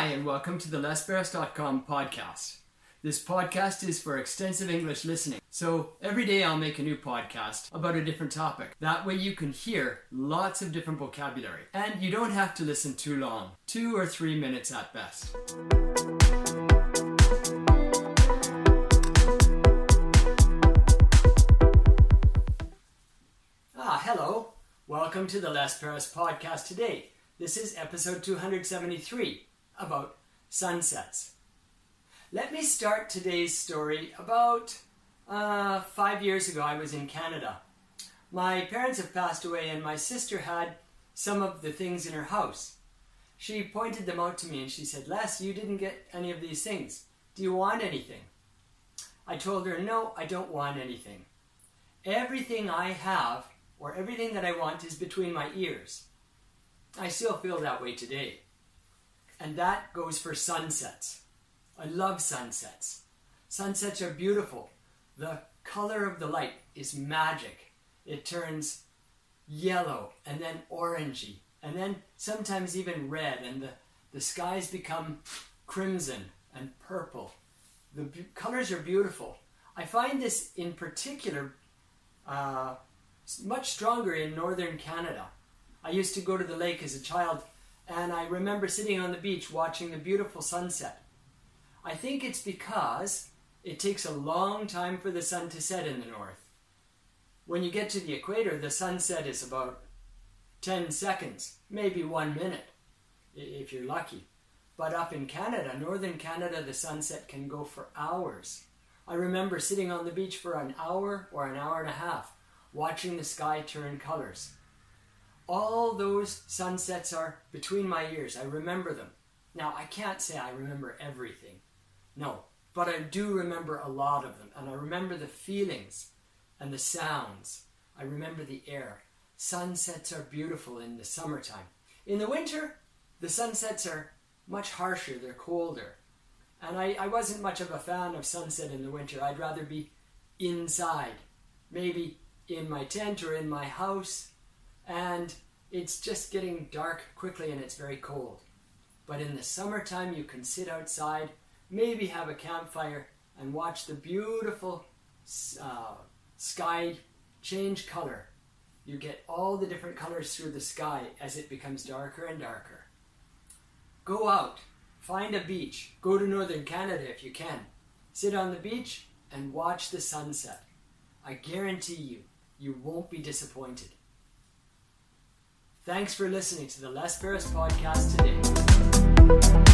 Hi, and welcome to the LesPerras.com podcast. This podcast is for extensive English listening. So every day I'll make a new podcast about a different topic. That way you can hear lots of different vocabulary. And you don't have to listen too long, two or three minutes at best. Ah, hello. Welcome to the Les Perras podcast today. This is episode 273 about sunsets. Let me start today's story about uh, five years ago. I was in Canada. My parents have passed away, and my sister had some of the things in her house. She pointed them out to me and she said, Les, you didn't get any of these things. Do you want anything? I told her, No, I don't want anything. Everything I have, or everything that I want, is between my ears. I still feel that way today. And that goes for sunsets. I love sunsets. Sunsets are beautiful. The color of the light is magic. It turns yellow and then orangey and then sometimes even red, and the, the skies become crimson and purple. The b- colors are beautiful. I find this in particular uh, much stronger in northern Canada. I used to go to the lake as a child, and I remember sitting on the beach watching the beautiful sunset. I think it's because it takes a long time for the sun to set in the north. When you get to the equator, the sunset is about 10 seconds, maybe one minute, if you're lucky. But up in Canada, northern Canada, the sunset can go for hours. I remember sitting on the beach for an hour or an hour and a half, watching the sky turn colors. All those sunsets are between my ears. I remember them. Now, I can't say I remember everything. No, but I do remember a lot of them. And I remember the feelings and the sounds. I remember the air. Sunsets are beautiful in the summertime. In the winter, the sunsets are much harsher, they're colder. And I, I wasn't much of a fan of sunset in the winter. I'd rather be inside, maybe in my tent or in my house, and it's just getting dark quickly and it's very cold. But in the summertime, you can sit outside, maybe have a campfire, and watch the beautiful uh, sky change color. You get all the different colors through the sky as it becomes darker and darker. Go out, find a beach, go to northern Canada if you can. Sit on the beach and watch the sunset. I guarantee you, you won't be disappointed. Thanks for listening to the Les Perras podcast today.